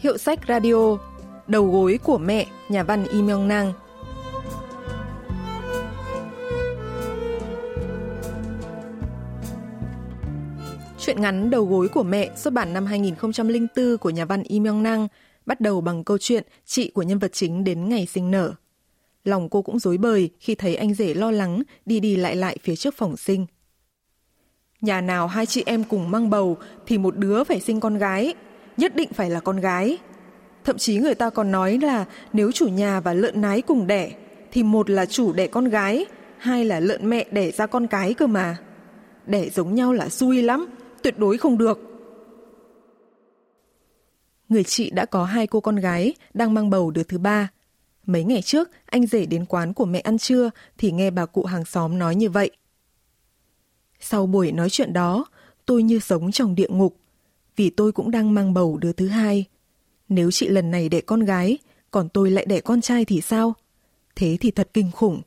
Hiệu sách radio Đầu gối của mẹ, nhà văn Im Myung Nang Chuyện ngắn Đầu gối của mẹ xuất bản năm 2004 của nhà văn Im Myung Nang bắt đầu bằng câu chuyện chị của nhân vật chính đến ngày sinh nở. Lòng cô cũng dối bời khi thấy anh rể lo lắng đi đi lại lại phía trước phòng sinh. Nhà nào hai chị em cùng mang bầu thì một đứa phải sinh con gái, nhất định phải là con gái. Thậm chí người ta còn nói là nếu chủ nhà và lợn nái cùng đẻ thì một là chủ đẻ con gái, hai là lợn mẹ đẻ ra con cái cơ mà. Đẻ giống nhau là xui lắm, tuyệt đối không được. Người chị đã có hai cô con gái đang mang bầu đứa thứ ba. Mấy ngày trước, anh rể đến quán của mẹ ăn trưa thì nghe bà cụ hàng xóm nói như vậy. Sau buổi nói chuyện đó, tôi như sống trong địa ngục, vì tôi cũng đang mang bầu đứa thứ hai. Nếu chị lần này đẻ con gái, còn tôi lại đẻ con trai thì sao? Thế thì thật kinh khủng.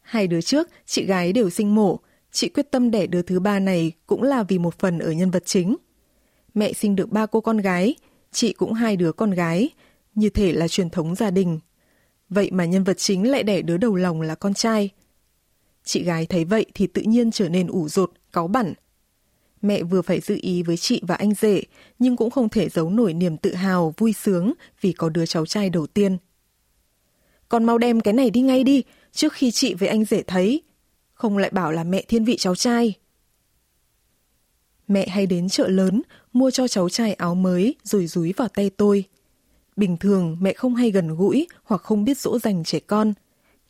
Hai đứa trước, chị gái đều sinh mổ, chị quyết tâm đẻ đứa thứ ba này cũng là vì một phần ở nhân vật chính. Mẹ sinh được ba cô con gái, chị cũng hai đứa con gái, như thể là truyền thống gia đình. Vậy mà nhân vật chính lại đẻ đứa đầu lòng là con trai. Chị gái thấy vậy thì tự nhiên trở nên ủ rột, cáu bẩn. Mẹ vừa phải giữ ý với chị và anh rể, nhưng cũng không thể giấu nổi niềm tự hào, vui sướng vì có đứa cháu trai đầu tiên. Con mau đem cái này đi ngay đi, trước khi chị với anh rể thấy. Không lại bảo là mẹ thiên vị cháu trai. Mẹ hay đến chợ lớn, mua cho cháu trai áo mới rồi dúi vào tay tôi. Bình thường mẹ không hay gần gũi hoặc không biết dỗ dành trẻ con,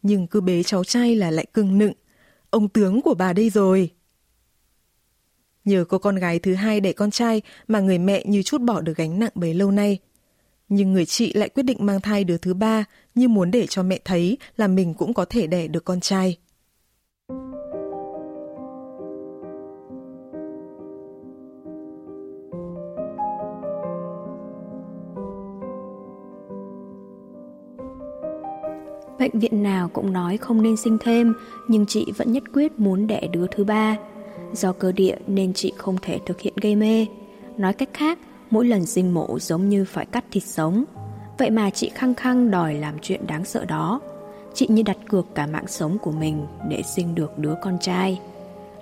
nhưng cứ bế cháu trai là lại cưng nựng. Ông tướng của bà đây rồi. Nhờ có con gái thứ hai đẻ con trai mà người mẹ như chút bỏ được gánh nặng bấy lâu nay. Nhưng người chị lại quyết định mang thai đứa thứ ba như muốn để cho mẹ thấy là mình cũng có thể đẻ được con trai. Bệnh viện nào cũng nói không nên sinh thêm, nhưng chị vẫn nhất quyết muốn đẻ đứa thứ ba. Do cơ địa nên chị không thể thực hiện gây mê. Nói cách khác, mỗi lần sinh mổ giống như phải cắt thịt sống. Vậy mà chị khăng khăng đòi làm chuyện đáng sợ đó. Chị như đặt cược cả mạng sống của mình để sinh được đứa con trai.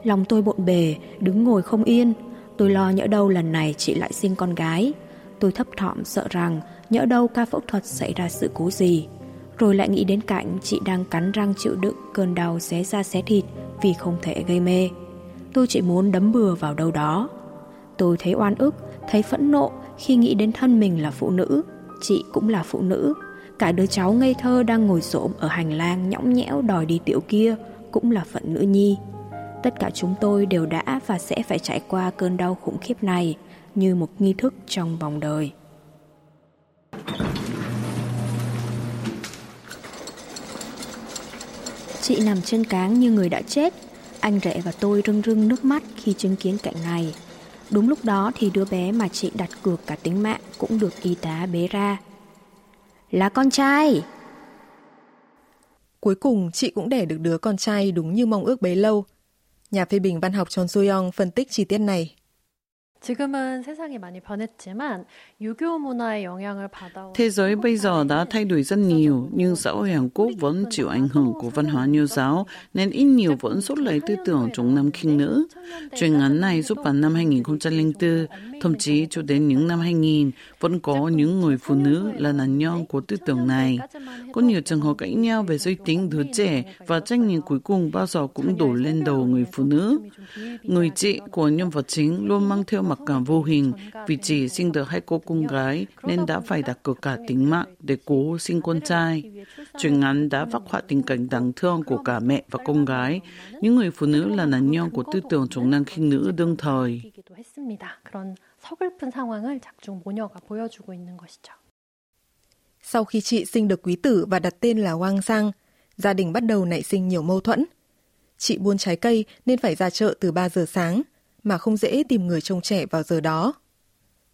Lòng tôi bộn bề, đứng ngồi không yên. Tôi lo nhỡ đâu lần này chị lại sinh con gái. Tôi thấp thỏm sợ rằng nhỡ đâu ca phẫu thuật xảy ra sự cố gì rồi lại nghĩ đến cảnh chị đang cắn răng chịu đựng cơn đau xé da xé thịt vì không thể gây mê. Tôi chỉ muốn đấm bừa vào đâu đó. Tôi thấy oan ức, thấy phẫn nộ khi nghĩ đến thân mình là phụ nữ, chị cũng là phụ nữ. Cả đứa cháu ngây thơ đang ngồi xổm ở hành lang nhõng nhẽo đòi đi tiểu kia cũng là phận nữ nhi. Tất cả chúng tôi đều đã và sẽ phải trải qua cơn đau khủng khiếp này như một nghi thức trong vòng đời. Chị nằm trên cáng như người đã chết anh rể và tôi rưng rưng nước mắt khi chứng kiến cảnh này. Đúng lúc đó thì đứa bé mà chị đặt cược cả tính mạng cũng được y tá bế ra. Là con trai! Cuối cùng, chị cũng đẻ được đứa con trai đúng như mong ước bấy lâu. Nhà phê bình văn học Chon Soyoung phân tích chi tiết này. Thế giới bây giờ đã thay đổi rất nhiều, nhưng xã hội Hàn Quốc vẫn chịu ảnh hưởng của văn hóa nho giáo, nên ít nhiều vẫn xuất lấy tư tưởng trọng nam khinh nữ. Truyện ngắn này giúp bản năm 2004, thậm chí cho đến những năm 2000, vẫn có những người phụ nữ là nạn nhân của tư tưởng này. Có nhiều trường hợp cãi nhau về giới tính đứa trẻ và trách nhiệm cuối cùng bao giờ cũng đổ lên đầu người phụ nữ. Người chị của nhân vật chính luôn mang theo mặc vô hình vì chỉ sinh được hai cô con gái nên đã phải đặt cược cả tính mạng để cố sinh con trai. Chuyện ngắn đã phát họa tình cảnh đáng thương của cả mẹ và con gái, những người phụ nữ là nạn nhân của tư tưởng chống năng khinh nữ đương thời. Sau khi chị sinh được quý tử và đặt tên là Wang Sang, gia đình bắt đầu nảy sinh nhiều mâu thuẫn. Chị buôn trái cây nên phải ra chợ từ 3 giờ sáng mà không dễ tìm người trông trẻ vào giờ đó.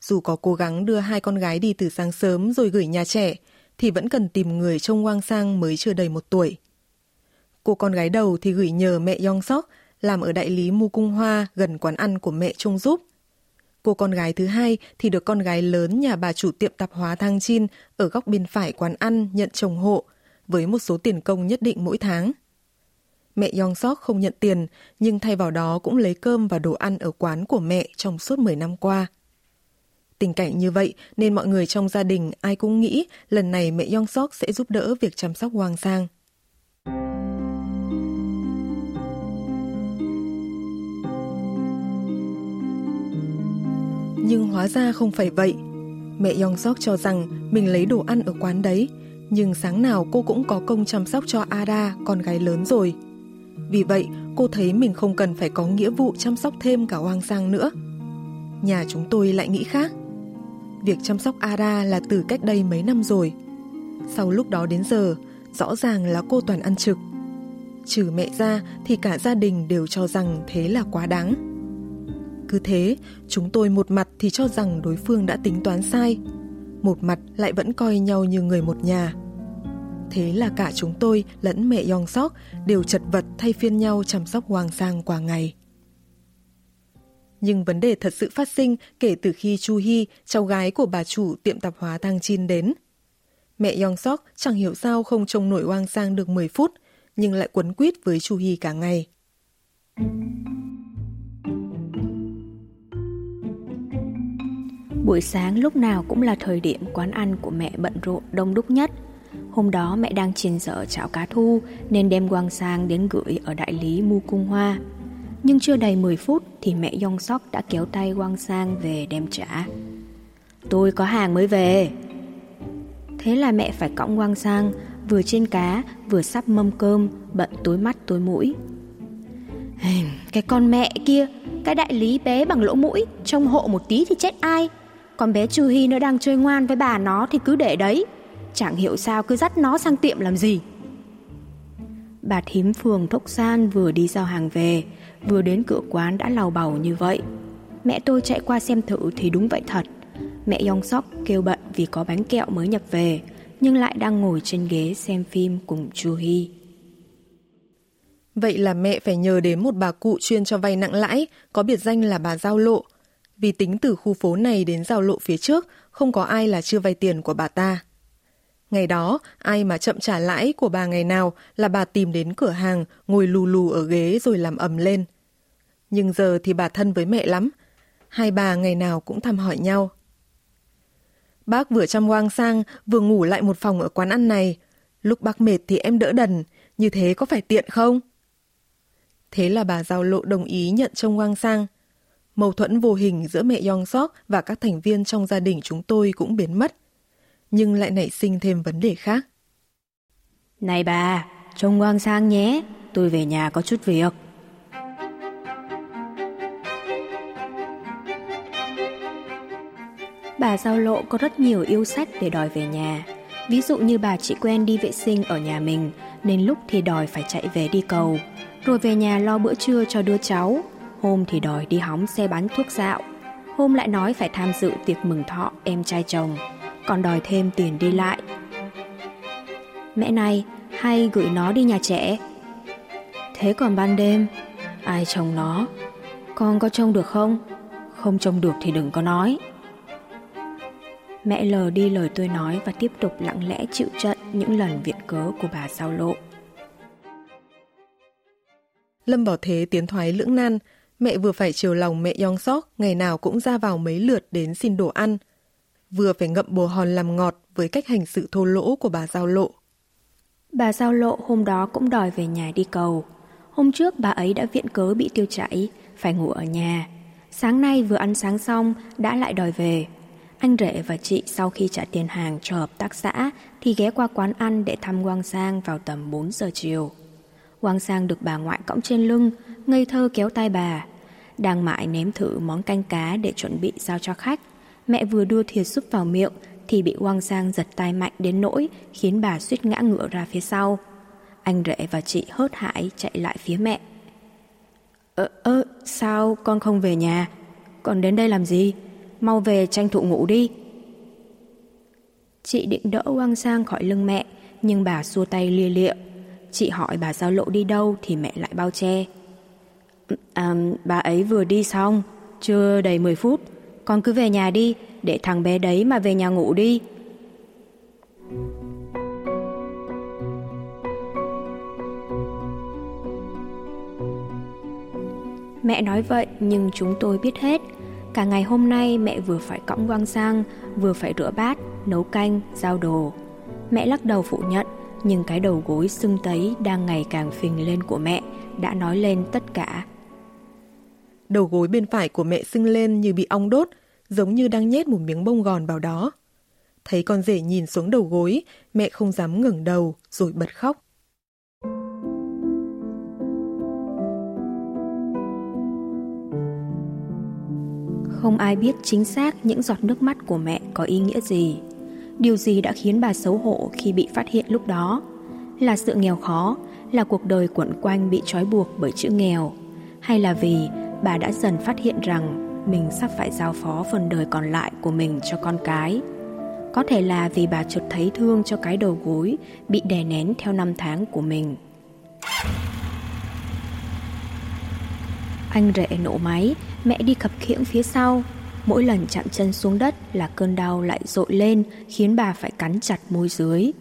Dù có cố gắng đưa hai con gái đi từ sáng sớm rồi gửi nhà trẻ, thì vẫn cần tìm người trông quang Sang mới chưa đầy một tuổi. Cô con gái đầu thì gửi nhờ mẹ Yong Sok làm ở đại lý Mu Cung Hoa gần quán ăn của mẹ trông giúp – Cô con gái thứ hai thì được con gái lớn nhà bà chủ tiệm tạp hóa Thang Chin ở góc bên phải quán ăn nhận chồng hộ, với một số tiền công nhất định mỗi tháng. Mẹ Yong Sok không nhận tiền, nhưng thay vào đó cũng lấy cơm và đồ ăn ở quán của mẹ trong suốt 10 năm qua. Tình cảnh như vậy nên mọi người trong gia đình ai cũng nghĩ lần này mẹ Yong Sok sẽ giúp đỡ việc chăm sóc hoàng Sang. Nhưng hóa ra không phải vậy. Mẹ Yong Sok cho rằng mình lấy đồ ăn ở quán đấy, nhưng sáng nào cô cũng có công chăm sóc cho Ada, con gái lớn rồi. Vì vậy, cô thấy mình không cần phải có nghĩa vụ chăm sóc thêm cả Hoàng Sang nữa. Nhà chúng tôi lại nghĩ khác. Việc chăm sóc Ada là từ cách đây mấy năm rồi. Sau lúc đó đến giờ, rõ ràng là cô toàn ăn trực. Trừ mẹ ra thì cả gia đình đều cho rằng thế là quá đáng. Cứ thế, chúng tôi một mặt thì cho rằng đối phương đã tính toán sai, một mặt lại vẫn coi nhau như người một nhà. Thế là cả chúng tôi lẫn mẹ Yong Sok đều chật vật thay phiên nhau chăm sóc Hoàng Sang qua ngày. Nhưng vấn đề thật sự phát sinh kể từ khi Chu Hi, cháu gái của bà chủ tiệm tạp hóa Thang Chin đến. Mẹ Yong Sok chẳng hiểu sao không trông nổi Hoàng Sang được 10 phút, nhưng lại quấn quýt với Chu Hi cả ngày. Buổi sáng lúc nào cũng là thời điểm quán ăn của mẹ bận rộn đông đúc nhất. Hôm đó mẹ đang chiên dở chảo cá thu nên đem quang sang đến gửi ở đại lý Mu Cung Hoa. Nhưng chưa đầy 10 phút thì mẹ Yong Sok đã kéo tay quang sang về đem trả. Tôi có hàng mới về. Thế là mẹ phải cõng quang sang, vừa trên cá, vừa sắp mâm cơm, bận tối mắt tối mũi. Cái con mẹ kia, cái đại lý bé bằng lỗ mũi, trông hộ một tí thì chết ai. Con bé Chu hi nó đang chơi ngoan với bà nó thì cứ để đấy Chẳng hiểu sao cứ dắt nó sang tiệm làm gì. Bà thím phường Thốc San vừa đi giao hàng về Vừa đến cửa quán đã làu bầu như vậy. Mẹ tôi chạy qua xem thử thì đúng vậy thật. Mẹ Yong sóc kêu bận vì có bánh kẹo mới nhập về Nhưng lại đang ngồi trên ghế xem phim cùng Chu Hy Vậy là mẹ phải nhờ đến một bà cụ chuyên cho vay nặng lãi, có biệt danh là bà Giao Lộ, vì tính từ khu phố này đến giao lộ phía trước, không có ai là chưa vay tiền của bà ta. Ngày đó, ai mà chậm trả lãi của bà ngày nào là bà tìm đến cửa hàng, ngồi lù lù ở ghế rồi làm ầm lên. Nhưng giờ thì bà thân với mẹ lắm. Hai bà ngày nào cũng thăm hỏi nhau. Bác vừa chăm quang sang, vừa ngủ lại một phòng ở quán ăn này. Lúc bác mệt thì em đỡ đần, như thế có phải tiện không? Thế là bà giao lộ đồng ý nhận trông quang sang. Mâu thuẫn vô hình giữa mẹ Yong Sok và các thành viên trong gia đình chúng tôi cũng biến mất. Nhưng lại nảy sinh thêm vấn đề khác. Này bà, trông Quang sang nhé, tôi về nhà có chút việc. Bà giao lộ có rất nhiều yêu sách để đòi về nhà. Ví dụ như bà chỉ quen đi vệ sinh ở nhà mình, nên lúc thì đòi phải chạy về đi cầu, rồi về nhà lo bữa trưa cho đứa cháu, hôm thì đòi đi hóng xe bán thuốc dạo, hôm lại nói phải tham dự tiệc mừng thọ em trai chồng, còn đòi thêm tiền đi lại. Mẹ này, hay gửi nó đi nhà trẻ. Thế còn ban đêm, ai trông nó? Con có trông được không? Không trông được thì đừng có nói. Mẹ lờ đi lời tôi nói và tiếp tục lặng lẽ chịu trận những lần viện cớ của bà giao lộ. Lâm Bảo Thế tiến thoái lưỡng nan, Mẹ vừa phải chiều lòng mẹ Yong Sok ngày nào cũng ra vào mấy lượt đến xin đồ ăn. Vừa phải ngậm bồ hòn làm ngọt với cách hành sự thô lỗ của bà Giao Lộ. Bà Giao Lộ hôm đó cũng đòi về nhà đi cầu. Hôm trước bà ấy đã viện cớ bị tiêu chảy, phải ngủ ở nhà. Sáng nay vừa ăn sáng xong đã lại đòi về. Anh rể và chị sau khi trả tiền hàng cho hợp tác xã thì ghé qua quán ăn để thăm Quang Sang vào tầm 4 giờ chiều. Quang Sang được bà ngoại cõng trên lưng, ngây thơ kéo tay bà. Đang mãi nếm thử món canh cá để chuẩn bị giao cho khách. Mẹ vừa đưa thìa súp vào miệng thì bị Quang Sang giật tay mạnh đến nỗi khiến bà suýt ngã ngựa ra phía sau. Anh rể và chị hớt hải chạy lại phía mẹ. Ơ, ơ, sao con không về nhà? Con đến đây làm gì? Mau về tranh thủ ngủ đi. Chị định đỡ Quang Sang khỏi lưng mẹ, nhưng bà xua tay lia lịa. Chị hỏi bà giao lộ đi đâu thì mẹ lại bao che. À, bà ấy vừa đi xong, chưa đầy 10 phút. Con cứ về nhà đi, để thằng bé đấy mà về nhà ngủ đi. Mẹ nói vậy nhưng chúng tôi biết hết. Cả ngày hôm nay mẹ vừa phải cõng quang sang, vừa phải rửa bát, nấu canh, giao đồ. Mẹ lắc đầu phủ nhận, nhưng cái đầu gối sưng tấy đang ngày càng phình lên của mẹ đã nói lên tất cả. Đầu gối bên phải của mẹ sưng lên như bị ong đốt, giống như đang nhét một miếng bông gòn vào đó. Thấy con rể nhìn xuống đầu gối, mẹ không dám ngẩng đầu rồi bật khóc. Không ai biết chính xác những giọt nước mắt của mẹ có ý nghĩa gì. Điều gì đã khiến bà xấu hổ khi bị phát hiện lúc đó? Là sự nghèo khó, là cuộc đời quẩn quanh bị trói buộc bởi chữ nghèo, hay là vì bà đã dần phát hiện rằng mình sắp phải giao phó phần đời còn lại của mình cho con cái. Có thể là vì bà chợt thấy thương cho cái đầu gối bị đè nén theo năm tháng của mình. Anh rể nổ máy, mẹ đi khập khiễng phía sau. Mỗi lần chạm chân xuống đất là cơn đau lại dội lên khiến bà phải cắn chặt môi dưới.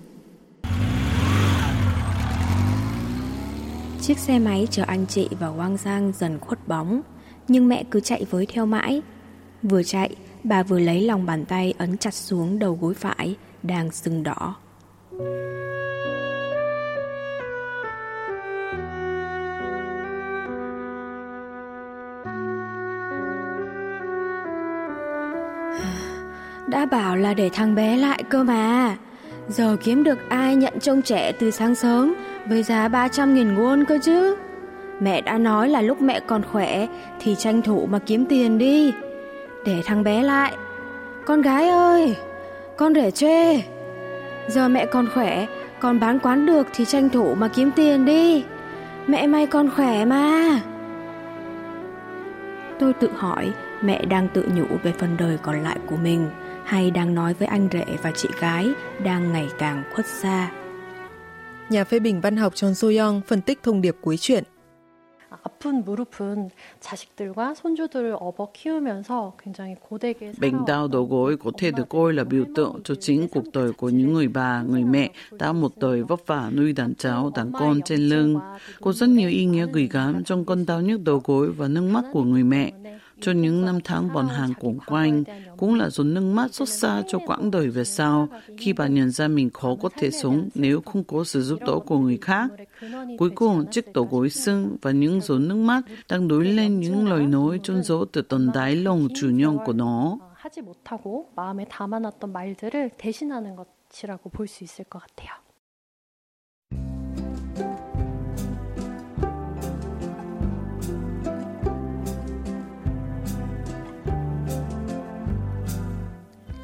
Chiếc xe máy chở anh chị và Quang Giang dần khuất bóng nhưng mẹ cứ chạy với theo mãi. Vừa chạy, bà vừa lấy lòng bàn tay ấn chặt xuống đầu gối phải, đang sưng đỏ. Đã bảo là để thằng bé lại cơ mà. Giờ kiếm được ai nhận trông trẻ từ sáng sớm với giá 300 nghìn won cơ chứ. Mẹ đã nói là lúc mẹ còn khỏe thì tranh thủ mà kiếm tiền đi. Để thằng bé lại. Con gái ơi, con rể chê. Giờ mẹ còn khỏe, còn bán quán được thì tranh thủ mà kiếm tiền đi. Mẹ may con khỏe mà. Tôi tự hỏi mẹ đang tự nhủ về phần đời còn lại của mình hay đang nói với anh rể và chị gái đang ngày càng khuất xa nhà phê bình văn học John Soyoung phân tích thông điệp cuối truyện. Bệnh đau đầu gối có thể được coi là biểu tượng cho chính cuộc đời của những người bà, người mẹ đã một đời vất vả nuôi đàn cháu, đàn con trên lưng. Có rất nhiều ý nghĩa gửi gắm trong cơn đau nhức đầu gối và nước mắt của người mẹ Cho những năm tháng bọn hàng cuồng quanh cũng là giọt nước mắt xót xa cho quãng đời về sau khi bà nhận ra mình khó có thể sống nếu không có sự giúp đỡ của người khác. Cuối cùng, chiếc tổ gối sưng và những giọt nước mắt đang đối lên những lời nói trôn giấu từ tận đáy lòng chủ nhân của nó. 하지 못하고 마음에 담아놨던 말들을 대신하는 것이라고 볼 수 있을 것 같아요.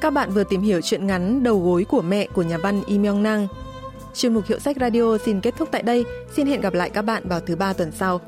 Các bạn vừa tìm hiểu chuyện ngắn Đầu gối của mẹ của nhà văn Im Yong Nang. Chuyên mục Hiệu sách Radio xin kết thúc tại đây. Xin hẹn gặp lại các bạn vào thứ ba tuần sau.